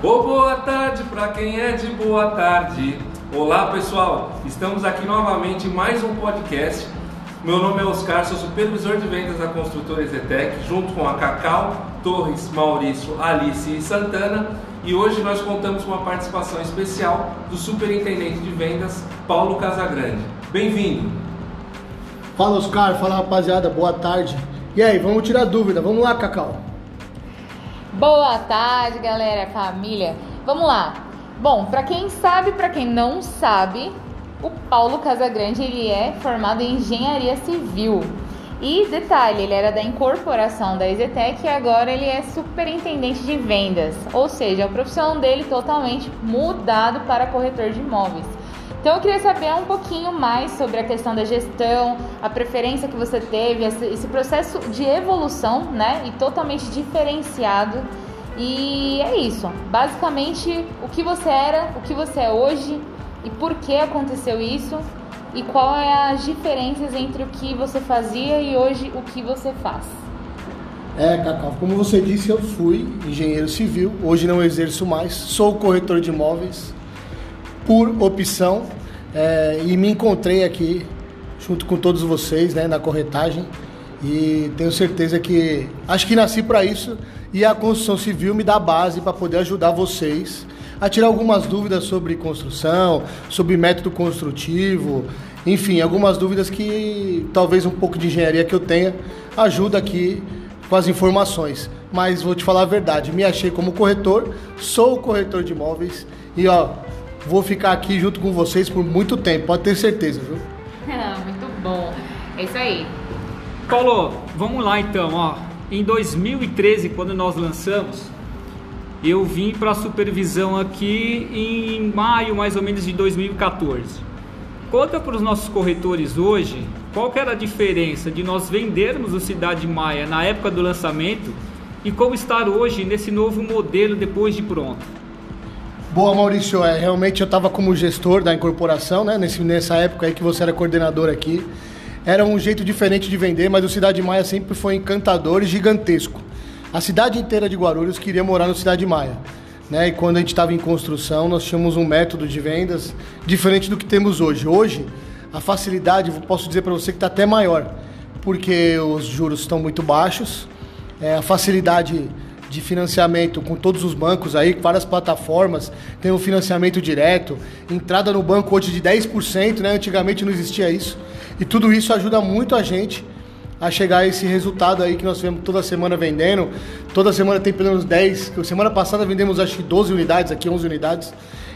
Ô boa tarde para quem é de boa tarde. Olá pessoal, estamos aqui novamente em mais um podcast. Meu nome é Oscar, sou supervisor de vendas da construtora Ezetec, junto com a Cacau, Torres, Maurício, Alice e Santana. E hoje nós contamos com uma participação especial do superintendente de vendas, Paulo Casagrande. Bem-vindo. Fala Oscar, fala rapaziada, boa tarde. E aí, vamos tirar dúvida, vamos lá, Cacau. Boa tarde, galera, família. Vamos lá. Bom, para quem sabe, para quem não sabe, o Paulo Casagrande ele é formado em engenharia civil. E detalhe, ele era da incorporação da Ezetec e agora ele é superintendente de vendas, ou seja, a profissão dele totalmente mudado para corretor de imóveis. Então eu queria saber um pouquinho mais sobre a questão da gestão, a preferência que você teve, esse processo de evolução, né? E totalmente diferenciado. E é isso. Basicamente, o que você era, o que você é hoje e por que aconteceu isso e qual é as diferenças entre o que você fazia e hoje o que você faz. É, Cacau, como você disse, eu fui engenheiro civil, hoje não exerço mais, sou corretor de imóveis por opção é, e me encontrei aqui junto com todos vocês né, na corretagem e tenho certeza que acho que nasci para isso e a construção civil me dá base para poder ajudar vocês a tirar algumas dúvidas sobre construção, sobre método construtivo, enfim, algumas dúvidas que talvez um pouco de engenharia que eu tenha ajuda aqui com as informações. Mas vou te falar a verdade, me achei como corretor, sou corretor de imóveis e ó, vou ficar aqui junto com vocês por muito tempo, pode ter certeza, viu? muito bom. É isso aí. Paulo, vamos lá então, ó. Em 2013, quando nós lançamos, eu vim para a supervisão aqui em maio mais ou menos de 2014. Conta para os nossos corretores hoje qual que era a diferença de nós vendermos o Cidade Maia na época do lançamento e como estar hoje nesse novo modelo depois de pronto. Boa, Maurício. É, realmente eu estava como gestor da incorporação, né? Nesse, nessa época aí que você era coordenador aqui. Era um jeito diferente de vender, mas o Cidade Maia sempre foi encantador e gigantesco. A cidade inteira de Guarulhos queria morar no Cidade Maia. Né? E quando a gente estava em construção, nós tínhamos um método de vendas diferente do que temos hoje. Hoje, a facilidade, posso dizer para você que está até maior, porque os juros estão muito baixos, é, a facilidade de financiamento com todos os bancos aí, várias plataformas, tem o financiamento direto, entrada no banco hoje de 10%, né? Antigamente não existia isso. E tudo isso ajuda muito a gente a chegar a esse resultado aí que nós vemos toda semana vendendo. Toda semana tem pelo menos 10. Semana passada vendemos acho que 12 unidades, aqui 11 unidades.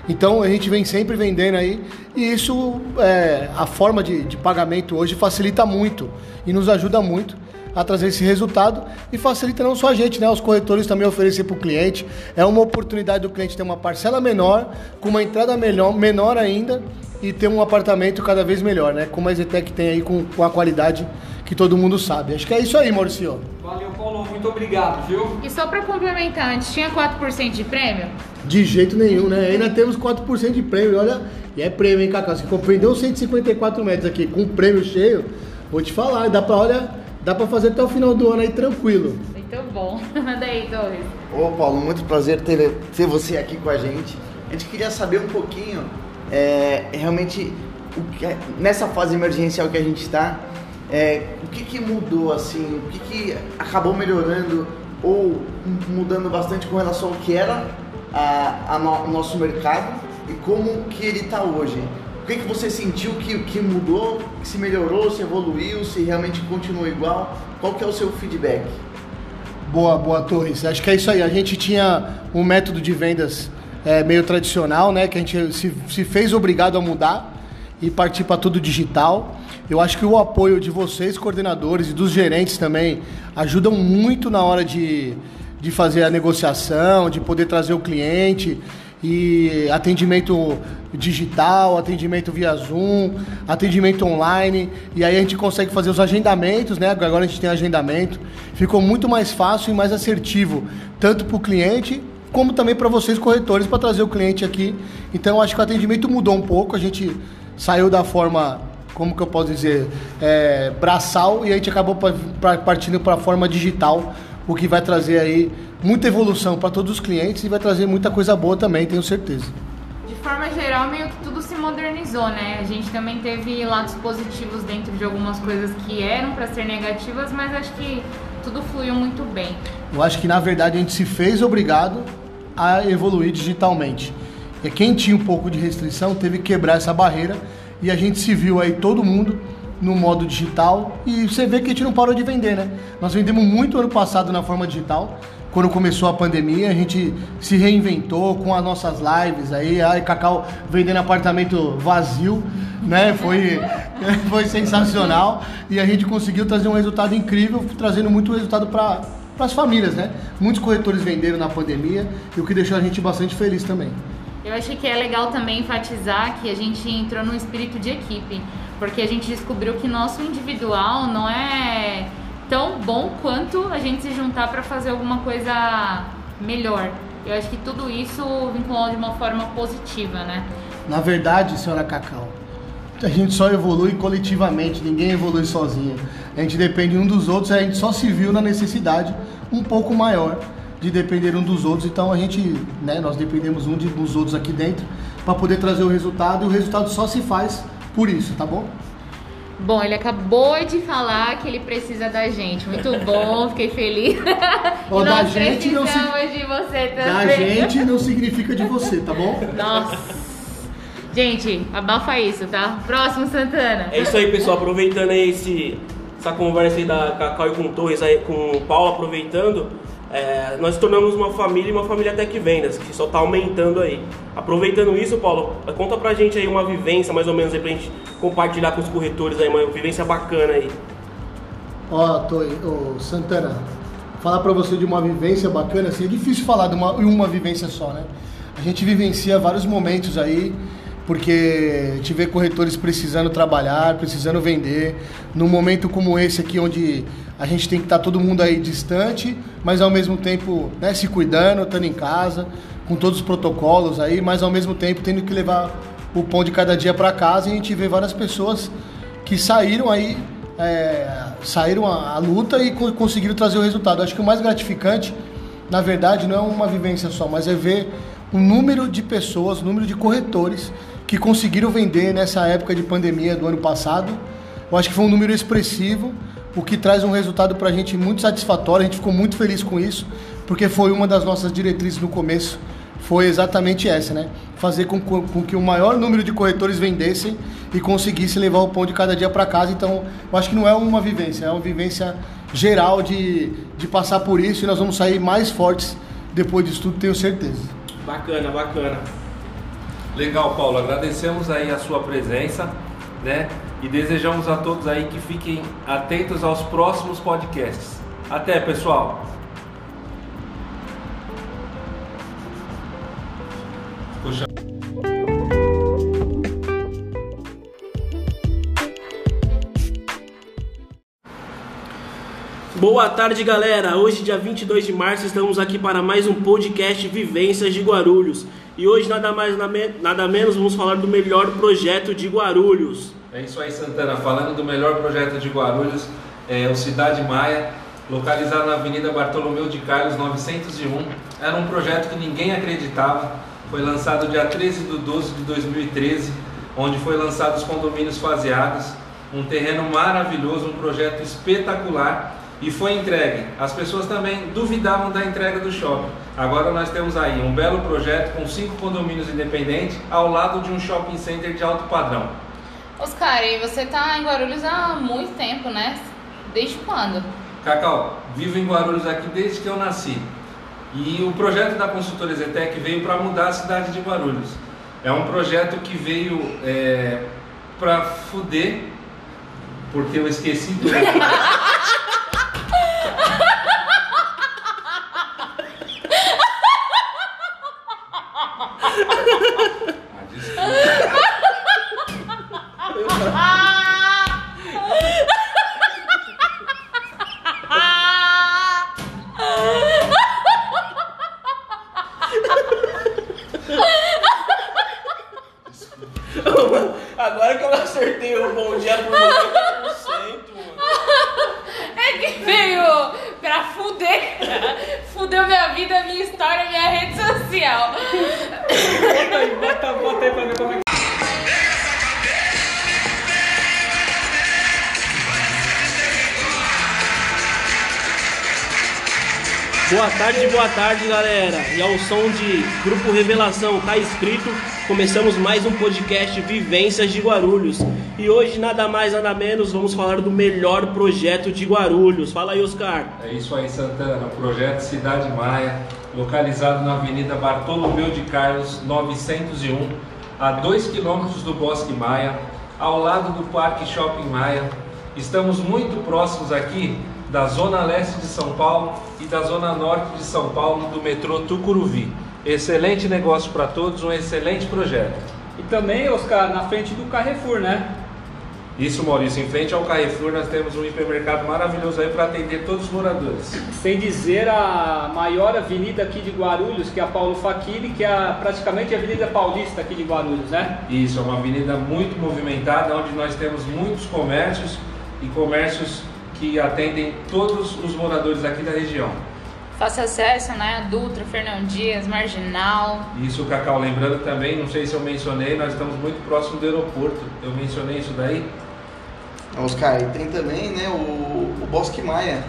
Então a gente vem sempre vendendo aí e isso, é, a forma de, de pagamento hoje facilita muito e nos ajuda muito a trazer esse resultado e facilita não só a gente, né? Os corretores também oferecer para o cliente. É uma oportunidade do cliente ter uma parcela menor, com uma entrada melhor, menor ainda e ter um apartamento cada vez melhor, né? Como a Zetec tem aí com, com a qualidade que todo mundo sabe. Acho que é isso aí, Maurício. Valeu, Paulo. Muito obrigado, viu? E só para complementar, antes tinha 4% de prêmio? De jeito nenhum, né? Ainda temos 4% de prêmio. Olha, e é prêmio, hein, Cacá? Você compreendeu 154 metros aqui com prêmio cheio, vou te falar, dá pra, olha, dá pra fazer até o final do ano aí tranquilo. Muito bom. Manda aí, Torres. Ô, Paulo, muito prazer ter, ter você aqui com a gente. A gente queria saber um pouquinho, é, realmente, que, é, nessa fase emergencial que a gente está, é, o que, que mudou, assim, o que, que acabou melhorando ou mudando bastante com relação ao que era a, a no, o nosso mercado e como que ele está hoje? O que, que você sentiu que, que mudou, que se melhorou, se evoluiu, se realmente continua igual? Qual que é o seu feedback? Boa, boa, Torres. Acho que é isso aí. A gente tinha um método de vendas é, meio tradicional, né? Que a gente se, se fez obrigado a mudar e partir para tudo digital. Eu acho que o apoio de vocês, coordenadores, e dos gerentes também, ajudam muito na hora de, de fazer a negociação, de poder trazer o cliente e atendimento digital, atendimento via Zoom, atendimento online, e aí a gente consegue fazer os agendamentos, né? Agora a gente tem agendamento, ficou muito mais fácil e mais assertivo, tanto para o cliente como também para vocês corretores para trazer o cliente aqui. Então acho que o atendimento mudou um pouco, a gente saiu da forma como que eu posso dizer, é, braçal e a gente acabou partindo para a forma digital, o que vai trazer aí muita evolução para todos os clientes e vai trazer muita coisa boa também, tenho certeza. De forma geral, meio que tudo se modernizou, né? A gente também teve lados positivos dentro de algumas coisas que eram para ser negativas, mas acho que tudo fluiu muito bem. Eu acho que na verdade a gente se fez obrigado a evoluir digitalmente. E quem tinha um pouco de restrição teve que quebrar essa barreira e a gente se viu aí todo mundo no modo digital e você vê que a gente não parou de vender, né? Nós vendemos muito ano passado na forma digital. Quando começou a pandemia, a gente se reinventou com as nossas lives aí, a Cacau vendendo apartamento vazio, né? Foi, foi sensacional e a gente conseguiu trazer um resultado incrível, trazendo muito resultado para as famílias, né? Muitos corretores venderam na pandemia e o que deixou a gente bastante feliz também. Eu acho que é legal também enfatizar que a gente entrou num espírito de equipe, porque a gente descobriu que nosso individual não é tão bom quanto a gente se juntar para fazer alguma coisa melhor. Eu acho que tudo isso vinculou de uma forma positiva, né? Na verdade, senhora Cacau, a gente só evolui coletivamente, ninguém evolui sozinho. A gente depende um dos outros, a gente só se viu na necessidade um pouco maior de depender um dos outros. Então a gente, né, nós dependemos um dos outros aqui dentro para poder trazer o resultado e o resultado só se faz por isso, tá bom? Bom, ele acabou de falar que ele precisa da gente. Muito bom, fiquei feliz. Ó, e da nós gente não se- de você também. Da gente não significa de você, tá bom? Nossa. Gente, abafa isso, tá? Próximo, Santana. É isso aí, pessoal. Aproveitando aí esse, essa conversa aí da Cacau e com o Torres, aí, com o Paulo aproveitando, é, nós tornamos uma família e uma família Tech Vendas, que só tá aumentando aí. Aproveitando isso, Paulo, conta pra gente aí uma vivência, mais ou menos, aí, pra gente compartilhar com os corretores aí, uma vivência bacana aí. Ó, Toi, ô, Santana, falar pra você de uma vivência bacana, assim, é difícil falar de uma, uma vivência só, né? A gente vivencia vários momentos aí, porque gente vê corretores precisando trabalhar, precisando vender, num momento como esse aqui, onde a gente tem que estar todo mundo aí distante, mas ao mesmo tempo né, se cuidando, estando em casa, com todos os protocolos aí, mas ao mesmo tempo tendo que levar o pão de cada dia para casa e a gente vê várias pessoas que saíram aí, é, saíram a, luta e co- conseguiram trazer o resultado. Acho que o mais gratificante, na verdade, não é uma vivência só, mas é ver o número de pessoas, o número de corretores que conseguiram vender nessa época de pandemia do ano passado. Eu acho que foi um número expressivo, o que traz um resultado para a gente muito satisfatório. A gente ficou muito feliz com isso, porque foi uma das nossas diretrizes no começo foi exatamente essa, né? Fazer com, com- que o maior número de corretores vendessem e conseguisse levar o pão de cada dia para casa. Então, eu acho que não é uma vivência, é uma vivência geral de, de passar por isso e nós vamos sair mais fortes depois disso tudo, tenho certeza. Bacana, bacana. Legal, Paulo. Agradecemos aí a sua presença, né? E desejamos a todos aí que fiquem atentos aos próximos podcasts. Até, pessoal. Puxa. Boa tarde, galera. Hoje, dia 22 de março, estamos aqui para mais um podcast Vivências de Guarulhos. E hoje, nada mais nada me- nada menos, vamos falar do melhor projeto de Guarulhos. É isso aí, Santana. Falando do melhor projeto de Guarulhos, é o Cidade Maia, localizado na Avenida Bartolomeu de Carlos 901. Era um projeto que ninguém acreditava. Foi lançado dia 13 de 12 de 2013, onde foi lançado os condomínios faseados. Um terreno maravilhoso, um projeto espetacular e foi entregue. As pessoas também duvidavam da entrega do shopping. Agora nós temos aí um belo projeto com cinco condomínios independentes ao lado de um shopping center de alto padrão. Oscar, e você tá em Guarulhos há muito tempo, né? Desde quando? Cacau, vivo em Guarulhos aqui desde que eu nasci. E o projeto da consultora Zetec veio para mudar a cidade de Guarulhos. É um projeto que veio é, para fuder, porque eu esqueci do. tarde, boa tarde, galera. E ao som de Grupo Revelação, tá escrito, começamos mais um podcast Vivências de Guarulhos. E hoje, nada mais, nada menos, vamos falar do melhor projeto de Guarulhos. Fala aí, Oscar. É isso aí, Santana. Projeto Cidade Maia, localizado na Avenida Bartolomeu de Carlos, 901, a 2 quilômetros do Bosque Maia, ao lado do Parque Shopping Maia. Estamos muito próximos aqui da Zona Leste de São Paulo e da Zona Norte de São Paulo do metrô Tucuruvi. Excelente negócio para todos, um excelente projeto. E também, Oscar, na frente do Carrefour, né? Isso, Maurício, em frente ao Carrefour nós temos um hipermercado maravilhoso aí para atender todos os moradores. Sem dizer a maior avenida aqui de Guarulhos, que é a Paulo Facchini, que é praticamente a Avenida Paulista aqui de Guarulhos, né? Isso, é uma avenida muito movimentada, onde nós temos muitos comércios e comércios que atendem todos os moradores aqui da região. Fácil acesso, né? Dutra, Fernão Dias, Marginal. Isso, Cacau, lembrando também, não sei se eu mencionei, nós estamos muito próximo do aeroporto. Eu mencionei isso daí? Oscar, e tem também né, o, o Bosque Maia,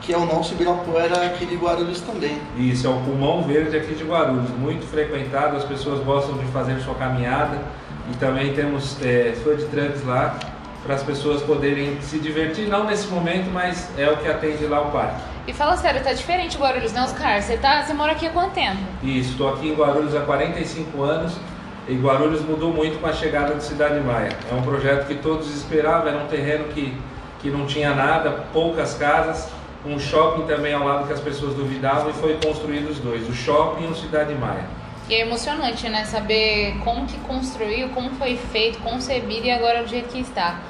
que é o nosso Ibirapuera aqui de Guarulhos também. Isso, é o pulmão verde aqui de Guarulhos, muito frequentado, as pessoas gostam de fazer sua caminhada e também temos é, food trucks lá para as pessoas poderem se divertir, não nesse momento, mas é o que atende lá o parque. E fala sério, tá diferente Guarulhos, né, Oscar? Você, tá, você mora aqui há quanto tempo? Isso, estou aqui em Guarulhos há 45 anos e Guarulhos mudou muito com a chegada de Cidade Maia. É um projeto que todos esperavam, era um terreno que, que não tinha nada, poucas casas, um shopping também ao lado que as pessoas duvidavam e foi construído os dois, o shopping e o Cidade Maia. E é emocionante, né? Saber como que construiu, como foi feito, concebido e agora do jeito que está.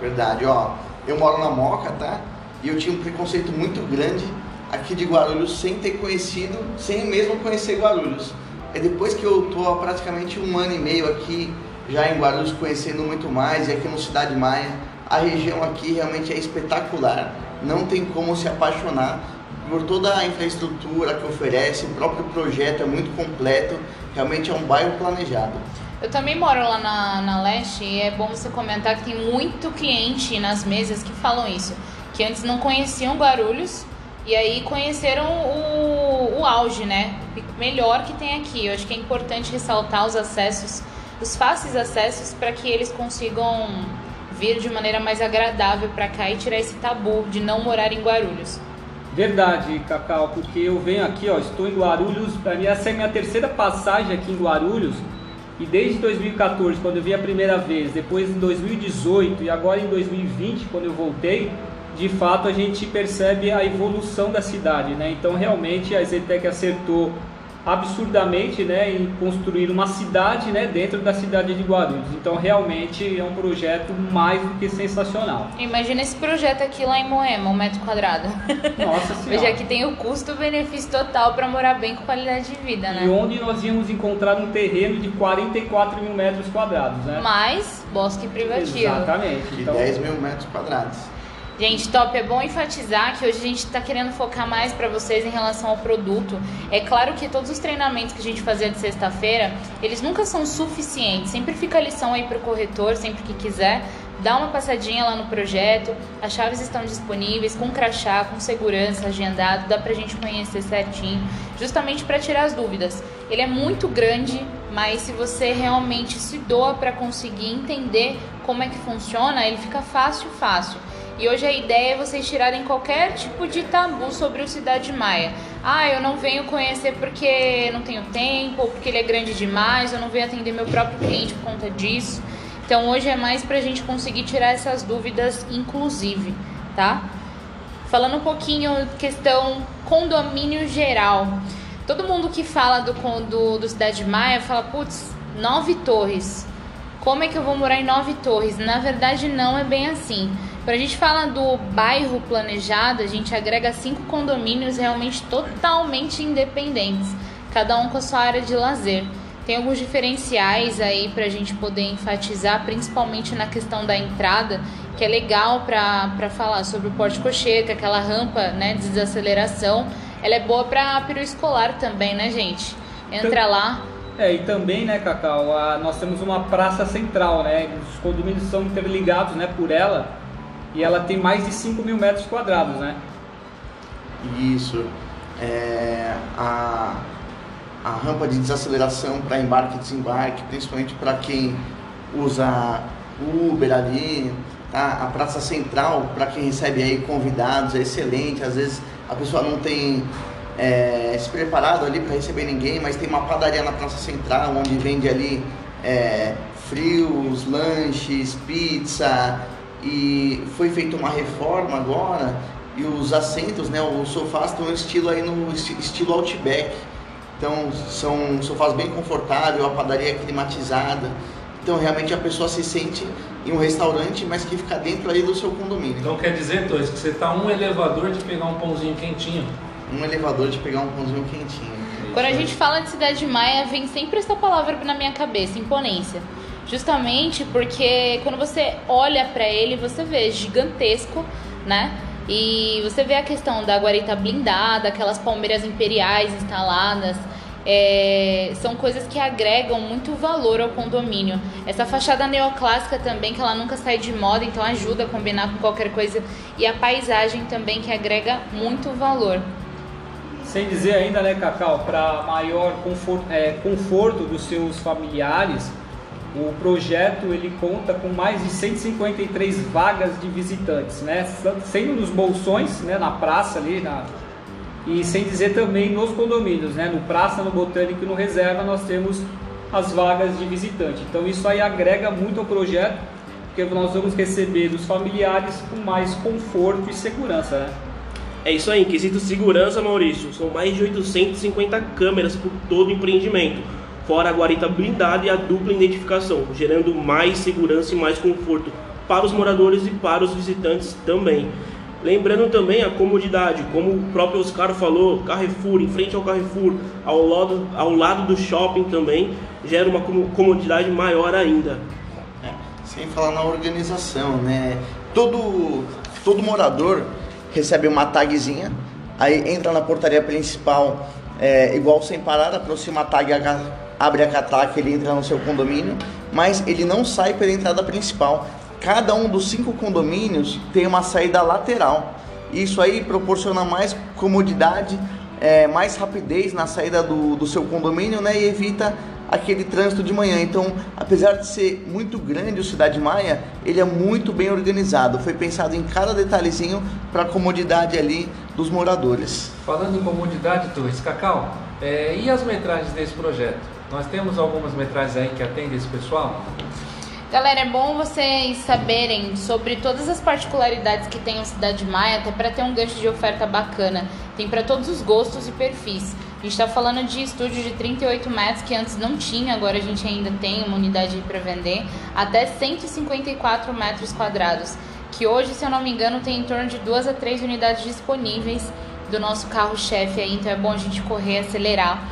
Verdade, ó. Eu moro na Moca, tá? E eu tinha um preconceito muito grande aqui de Guarulhos sem ter conhecido, sem mesmo conhecer Guarulhos. É depois que eu tô há praticamente um ano e meio aqui, já em Guarulhos, conhecendo muito mais, e aqui no Cidade Maia, a região aqui realmente é espetacular. Não tem como se apaixonar por toda a infraestrutura que oferece, o próprio projeto é muito completo, realmente é um bairro planejado. Eu também moro lá na, na Leste e é bom você comentar que tem muito cliente nas mesas que falam isso. Que antes não conheciam Guarulhos e aí conheceram o, o auge, né? Melhor que tem aqui. Eu acho que é importante ressaltar os acessos, os fáceis acessos, para que eles consigam vir de maneira mais agradável para cá e tirar esse tabu de não morar em Guarulhos. Verdade, Cacau, porque eu venho aqui, ó, estou em Guarulhos, pra mim essa é a minha terceira passagem aqui em Guarulhos. E desde 2014, quando eu vim a primeira vez, depois em 2018 e agora em 2020, quando eu voltei, de fato a gente percebe a evolução da cidade, né? Então realmente a Zetec acertou absurdamente, né, em construir uma cidade, né, dentro da cidade de Guarulhos. Então realmente é um projeto mais do que sensacional. Imagina esse projeto aqui lá em Moema, um metro quadrado. Nossa senhora. Veja que tem o custo-benefício total para morar bem com qualidade de vida, E né? onde nós íamos encontrar um terreno de 44 mil metros quadrados, né? Mais bosque privativo. Exatamente. E Então, 10 mil metros quadrados. Gente, top, é bom enfatizar que hoje a gente está querendo focar mais para vocês em relação ao produto. É claro que todos os treinamentos que a gente fazia de sexta-feira, eles nunca são suficientes. Sempre fica a lição aí para o corretor, sempre que quiser. Dá uma passadinha lá no projeto, as chaves estão disponíveis com crachá, com segurança, agendado, dá pra gente conhecer certinho, justamente para tirar as dúvidas. Ele é muito grande, mas se você realmente se doa para conseguir entender como é que funciona, ele fica fácil, fácil. E hoje a ideia é vocês tirarem qualquer tipo de tabu sobre o Cidade Maia. Ah, eu não venho conhecer porque não tenho tempo, ou porque ele é grande demais, eu não venho atender meu próprio cliente por conta disso. Então hoje é mais pra gente conseguir tirar essas dúvidas, inclusive, tá? Falando um pouquinho questão condomínio geral. Todo mundo que fala do, do, do Cidade Maia fala, putz, nove torres. Como é que eu vou morar em nove torres? Na verdade, não é bem assim. Quando a gente fala do bairro planejado, a gente agrega cinco condomínios realmente totalmente independentes, cada um com a sua área de lazer. Tem alguns diferenciais aí pra gente poder enfatizar, principalmente na questão da entrada, que é legal pra falar sobre o porte cocheiro, que é aquela rampa né, de desaceleração. ela é boa para peru escolar também, né, gente? Entra lá. É, e também, né, Cacau, a, nós temos uma praça central, né? Os condomínios são interligados, né, por ela. E ela tem mais de 5 mil metros quadrados, né? Isso. É, a, a rampa de desaceleração para embarque e desembarque, principalmente para quem usa Uber ali, tá? a praça central para quem recebe aí convidados é excelente. Às vezes a pessoa não tem é, se preparado ali para receber ninguém, mas tem uma padaria na praça central onde vende ali é, frios, lanches, pizza e foi feita uma reforma agora e os assentos, né, os sofás estão estilo aí no estilo Outback. Então são sofás bem confortáveis, a padaria é climatizada. Então realmente a pessoa se sente em um restaurante, mas que fica dentro aí do seu condomínio. Então quer dizer, Torres, que você está um elevador de pegar um pãozinho quentinho. Um elevador de pegar um pãozinho quentinho. Quando a gente fala de Cidade Maia, vem sempre essa palavra na minha cabeça, imponência. Justamente porque quando você olha para ele, você vê gigantesco, né? E você vê a questão da guarita blindada, aquelas palmeiras imperiais instaladas. É, são coisas que agregam muito valor ao condomínio. Essa fachada neoclássica também, que ela nunca sai de moda, então ajuda a combinar com qualquer coisa. E a paisagem também, que agrega muito valor. Sem dizer ainda, né, Cacau, para maior conforto, é, conforto dos seus familiares, o projeto ele conta com mais de 153 vagas de visitantes, né? Sendo nos bolsões, né, na praça ali, na... e sem dizer também nos condomínios, né? No praça, no botânico e no reserva nós temos as vagas de visitante. Então isso aí agrega muito ao projeto, porque nós vamos receber os familiares com mais conforto e segurança, né? É isso aí, em quesito segurança, Maurício, são mais de 850 câmeras por todo o empreendimento fora a guarita blindada e a dupla identificação, gerando mais segurança e mais conforto para os moradores e para os visitantes também. Lembrando também a comodidade, como o próprio Oscar falou, Carrefour, em frente ao Carrefour, ao lado, ao lado do shopping também, gera uma comodidade maior ainda. É, sem falar na organização, né? Todo, todo morador recebe uma tagzinha, aí entra na portaria principal, é, igual sem parar, aproxima a tag abre a catraca, ele entra no seu condomínio, mas ele não sai pela entrada principal. Cada um dos cinco condomínios tem uma saída lateral. Isso aí proporciona mais comodidade, é, mais rapidez na saída do, do seu condomínio né, e evita aquele trânsito de manhã. Então, apesar de ser muito grande o Cidade Maia, ele é muito bem organizado. Foi pensado em cada detalhezinho para a comodidade ali dos moradores. Falando em comodidade, Torres, Cacau, é, e as metragens desse projeto? Nós temos algumas metragens aí que atendem esse pessoal? Galera, é bom vocês saberem sobre todas as particularidades que tem a Cidade Maia, até para ter um gancho de oferta bacana. Tem para todos os gostos e perfis. A gente está falando de estúdio de 38 metros que antes não tinha, agora a gente ainda tem uma unidade para vender, até 154 metros quadrados. Que hoje, se eu não me engano, tem em torno de duas a três unidades disponíveis do nosso carro-chefe aí, então é bom a gente correr, acelerar.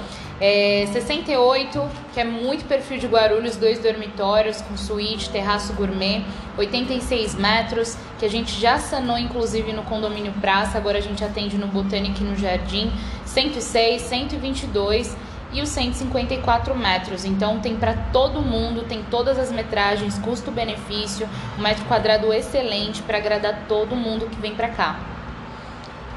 É, 68, que é muito perfil de Guarulhos, dois dormitórios com suíte, terraço gourmet, 86 metros, que a gente já sanou inclusive no condomínio Praça, agora a gente atende no Botânico e no Jardim, 106, 122 e os 154 metros. Então tem para todo mundo, tem todas as metragens, custo-benefício, um metro quadrado excelente para agradar todo mundo que vem para cá.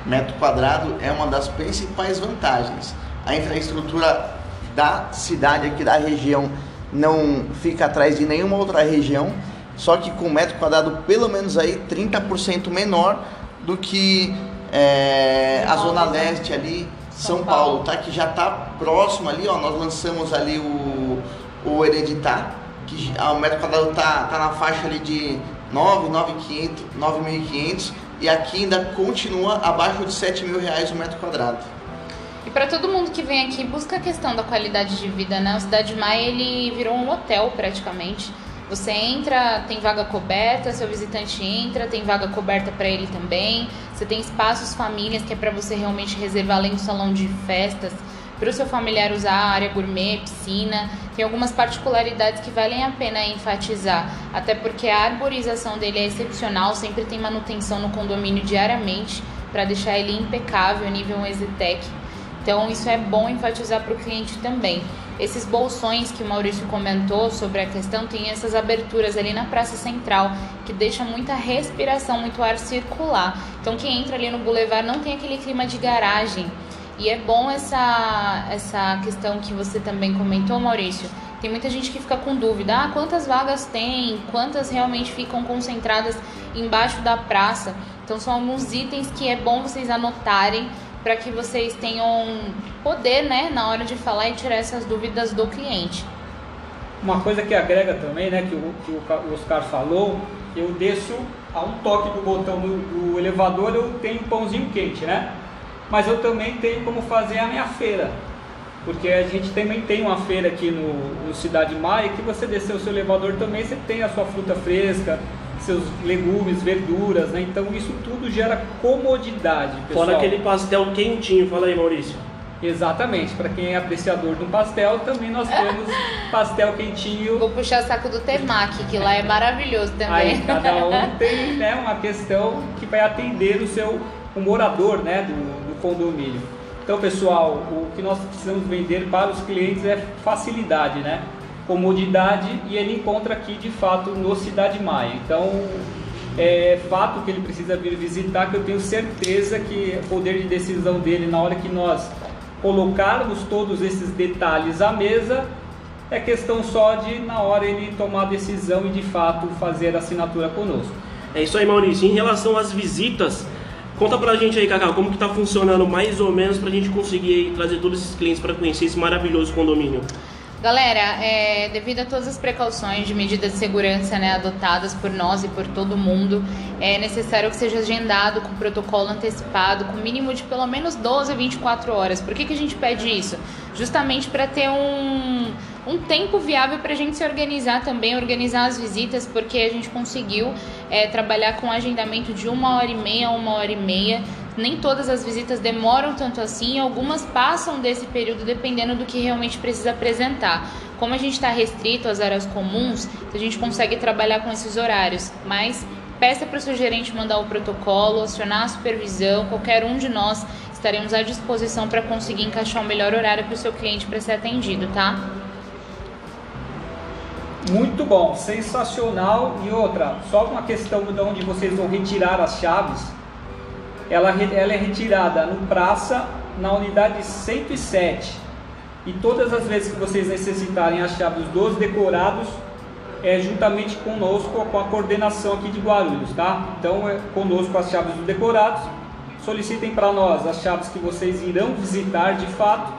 Metro quadrado é uma das principais vantagens a infraestrutura da cidade aqui da região não fica atrás de nenhuma outra região, só que com metro quadrado pelo menos aí 30% menor do que é, a zona leste ali, São, São Paulo, tá? Que já está próximo ali, ó, nós lançamos ali o, o Hereditar, que ah, o metro quadrado tá, tá na faixa ali de 9, 9.500 e aqui ainda continua abaixo de 7 mil reais o metro quadrado. E para todo mundo que vem aqui busca a questão da qualidade de vida, né? O Cidade Maia ele virou um hotel praticamente. Você entra, tem vaga coberta, seu visitante entra, tem vaga coberta para ele também. Você tem espaços famílias que é para você realmente reservar além do salão de festas, para o seu familiar usar a área gourmet, piscina. Tem algumas particularidades que valem a pena enfatizar, até porque a arborização dele é excepcional, sempre tem manutenção no condomínio diariamente para deixar ele impecável, nível Exitec. Então isso é bom enfatizar para o cliente também. Esses bolsões que o Maurício comentou sobre a questão tem essas aberturas ali na praça central que deixa muita respiração, muito ar circular. Então quem entra ali no boulevard não tem aquele clima de garagem. E é bom essa essa questão que você também comentou, Maurício. Tem muita gente que fica com dúvida: ah, quantas vagas tem? Quantas realmente ficam concentradas embaixo da praça? Então são alguns itens que é bom vocês anotarem para que vocês tenham poder, né, na hora de falar e tirar essas dúvidas do cliente. Uma coisa que agrega também, né, que o, que o Oscar falou, eu desço a um toque do botão do, do elevador, eu tenho um pãozinho quente, né? Mas eu também tenho como fazer a minha feira. Porque a gente também tem uma feira aqui no, no Cidade Maia que você descer o seu elevador também, você tem a sua fruta fresca, seus legumes, verduras, né? Então isso tudo gera comodidade, pessoal. Fora aquele pastel quentinho, fala aí, Maurício. Exatamente, para quem é apreciador do pastel, também nós temos pastel quentinho. Vou puxar o saco do Temaki, que lá é maravilhoso também. Aí cada um tem né, uma questão que vai atender o seu o morador né, do, do condomínio. Então, pessoal, o que nós precisamos vender para os clientes é facilidade, né? Comodidade e ele encontra aqui de fato no Cidade Maia. Então é fato que ele precisa vir visitar, que eu tenho certeza que o poder de decisão dele na hora que nós colocarmos todos esses detalhes à mesa é questão só de na hora ele tomar a decisão e de fato fazer a assinatura conosco. É isso aí, Maurício. Em relação às visitas, conta pra gente aí, Cacau, como que tá funcionando mais ou menos pra gente conseguir trazer todos esses clientes para conhecer esse maravilhoso condomínio. Galera, é, devido a todas as precauções de medidas de segurança né, adotadas por nós e por todo mundo, é necessário que seja agendado com protocolo antecipado, com mínimo de pelo menos 12 a 24 horas. Por que, que a gente pede isso? Justamente para ter um, um tempo viável para a gente se organizar também, organizar as visitas, porque a gente conseguiu é, trabalhar com agendamento de uma hora e meia a uma hora e meia nem todas as visitas demoram tanto assim, algumas passam desse período dependendo do que realmente precisa apresentar. Como a gente está restrito às áreas comuns, a gente consegue trabalhar com esses horários, mas peça para o seu gerente mandar o protocolo, acionar a supervisão, qualquer um de nós estaremos à disposição para conseguir encaixar o melhor horário para o seu cliente para ser atendido, tá? Muito bom, sensacional. E outra, só uma questão de onde vocês vão retirar as chaves ela, ela é retirada no praça na unidade 107. E todas as vezes que vocês necessitarem as chaves dos decorados, é juntamente conosco, com a coordenação aqui de Guarulhos, tá? Então, é conosco as chaves dos decorados. Solicitem para nós as chaves que vocês irão visitar de fato.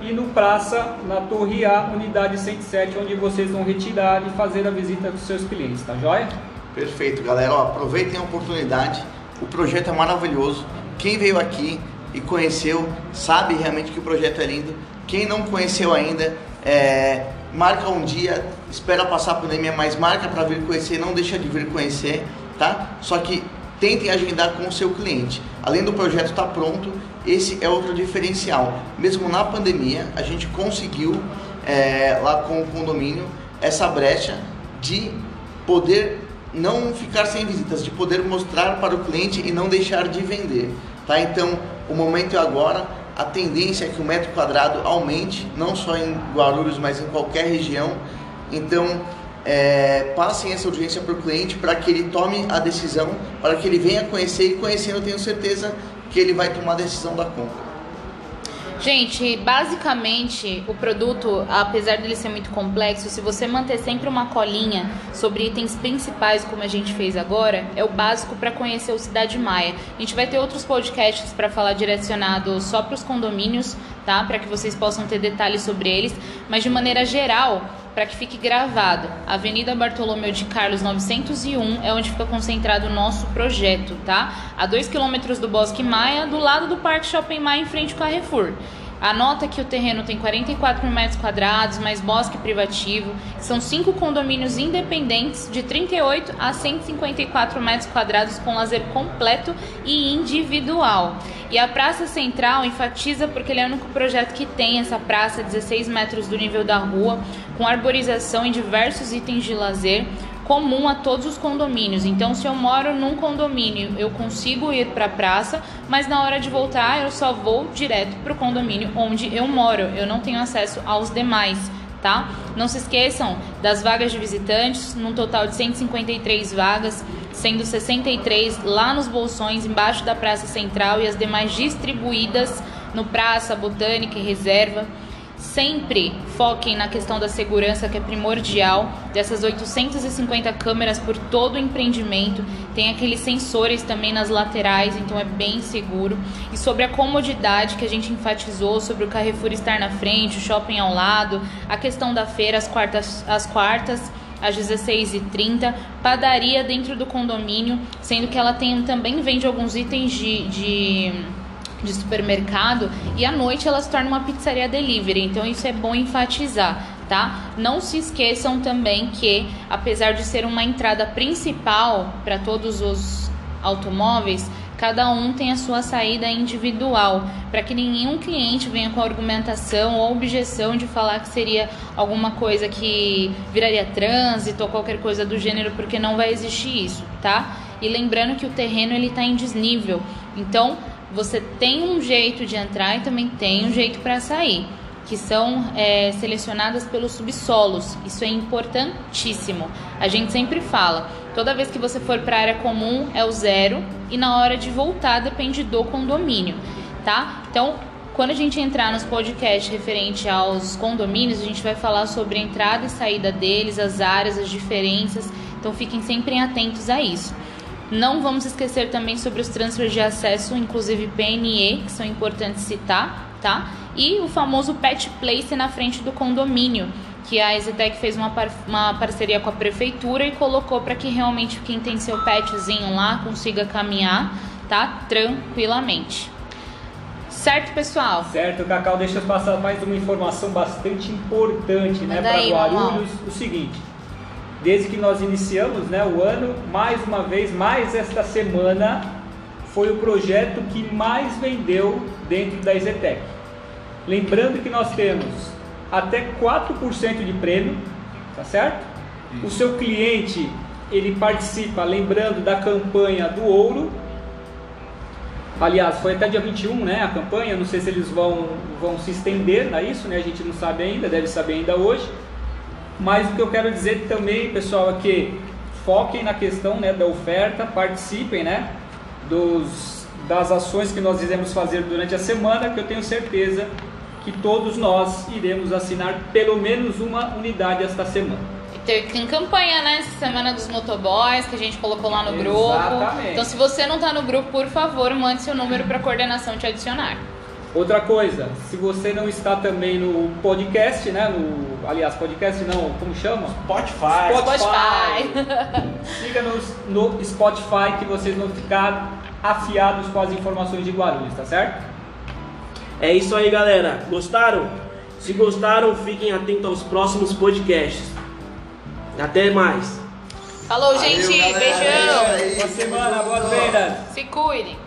E no praça, na Torre A, unidade 107, onde vocês vão retirar e fazer a visita dos seus clientes, tá joia? Perfeito, galera. Ó, aproveitem a oportunidade o projeto é maravilhoso. Quem veio aqui e conheceu sabe realmente que o projeto é lindo. Quem não conheceu ainda, é, marca um dia, espera passar a pandemia, mas marca para vir conhecer, não deixa de vir conhecer, tá? Só que tentem agendar com o seu cliente. Além do projeto estar tá pronto, esse é outro diferencial. Mesmo na pandemia, a gente conseguiu é, lá com o condomínio essa brecha de poder não ficar sem visitas, de poder mostrar para o cliente e não deixar de vender, tá? Então, o momento é agora, a tendência é que o metro quadrado aumente, não só em Guarulhos, mas em qualquer região. Então, é, passem essa urgência para o cliente para que ele tome a decisão, para que ele venha conhecer e conhecendo, eu tenho certeza que ele vai tomar a decisão da compra. Gente, basicamente o produto, apesar dele ser muito complexo, se você manter sempre uma colinha sobre itens principais, como a gente fez agora, é o básico para conhecer o Cidade Maia. A gente vai ter outros podcasts para falar direcionado só para os condomínios, tá? Para que vocês possam ter detalhes sobre eles, mas de maneira geral, para que fique gravado. Avenida Bartolomeu de Carlos 901 é onde fica concentrado o nosso projeto, tá? A 2 km do Bosque Maia, do lado do Parque Shopping Maia, em frente ao Carrefour. Anota que o terreno tem 44 mil metros quadrados, mais bosque privativo. São cinco condomínios independentes de 38 a 154 metros quadrados com lazer completo e individual. E a Praça Central enfatiza porque ele é o único projeto que tem essa praça 16 metros do nível da rua, com arborização e diversos itens de lazer, comum a todos os condomínios. Então, se eu moro num condomínio, eu consigo ir para a praça, mas na hora de voltar, eu só vou direto para o condomínio onde eu moro. Eu não tenho acesso aos demais. Tá? Não se esqueçam das vagas de visitantes, num total de 153 vagas, sendo 63 lá nos bolsões, embaixo da Praça Central e as demais distribuídas no Praça, Botânica e Reserva. Sempre foquem na questão da segurança, que é primordial. Dessas 850 câmeras por todo o empreendimento, tem aqueles sensores também nas laterais, então é bem seguro. E sobre a comodidade que a gente enfatizou, sobre o Carrefour estar na frente, o shopping ao lado, a questão da feira às quartas, às quartas às 16h30, padaria dentro do condomínio, sendo que ela tem, também vende alguns itens de, de de supermercado e à noite ela se torna uma pizzaria delivery. Então isso é bom enfatizar, tá? Não se esqueçam também que apesar de ser uma entrada principal para todos os automóveis, cada um tem a sua saída individual, para que nenhum cliente venha com argumentação ou objeção de falar que seria alguma coisa que viraria trânsito ou qualquer coisa do gênero, porque não vai existir isso, tá? E lembrando que o terreno ele está em desnível, então você tem um jeito de entrar e também tem um jeito para sair, que são é, selecionadas pelos subsolos. Isso é importantíssimo. A gente sempre fala, toda vez que você for para a área comum é o zero e na hora de voltar depende do condomínio, tá? Então, quando a gente entrar nos podcasts referente aos condomínios, a gente vai falar sobre a entrada e saída deles, as áreas, as diferenças. Então fiquem sempre atentos a isso. Não vamos esquecer também sobre os transfers de acesso, inclusive PNE, que são importantes citar, tá? E o famoso pet place na frente do condomínio, que a Exetec fez uma, par uma parceria com a prefeitura e colocou para que realmente quem tem seu petzinho lá consiga caminhar, tá? Tranquilamente. Certo, pessoal? Certo, Cacau, deixa eu passar mais uma informação bastante importante, né, para Guarulhos. O seguinte, desde que nós iniciamos né, o ano, mais uma vez, mais esta semana, foi o projeto que mais vendeu dentro da Exetec. Lembrando que nós temos até 4% de prêmio, tá certo? O seu cliente, ele participa, lembrando da campanha do ouro. Aliás, foi até dia 21, né, a campanha, não sei se eles vão, vão se estender a isso, né, a gente não sabe ainda, deve saber ainda hoje. Mas o que eu quero dizer também, pessoal, é que foquem na questão né, da oferta, participem né, dos, das ações que nós iremos fazer durante a semana, que eu tenho certeza que todos nós iremos assinar pelo menos uma unidade esta semana. Tem, campanha, né? Semana dos Motoboys, que a gente colocou lá no grupo. Exatamente. Então, se você não está no grupo, por favor, mande seu número para a coordenação te adicionar. Outra coisa, se você não está também no podcast, né? No, aliás, podcast não, como chama? Spotify. Spotify. Siga-nos no Spotify que vocês vão ficar afiados com as informações de Guarulhos, tá certo? É isso aí, galera. Gostaram? Se gostaram, fiquem atentos aos próximos podcasts. Até mais. Falou, Valeu, gente. Galera. Beijão. Boa semana, boas vendas. Se cuidem.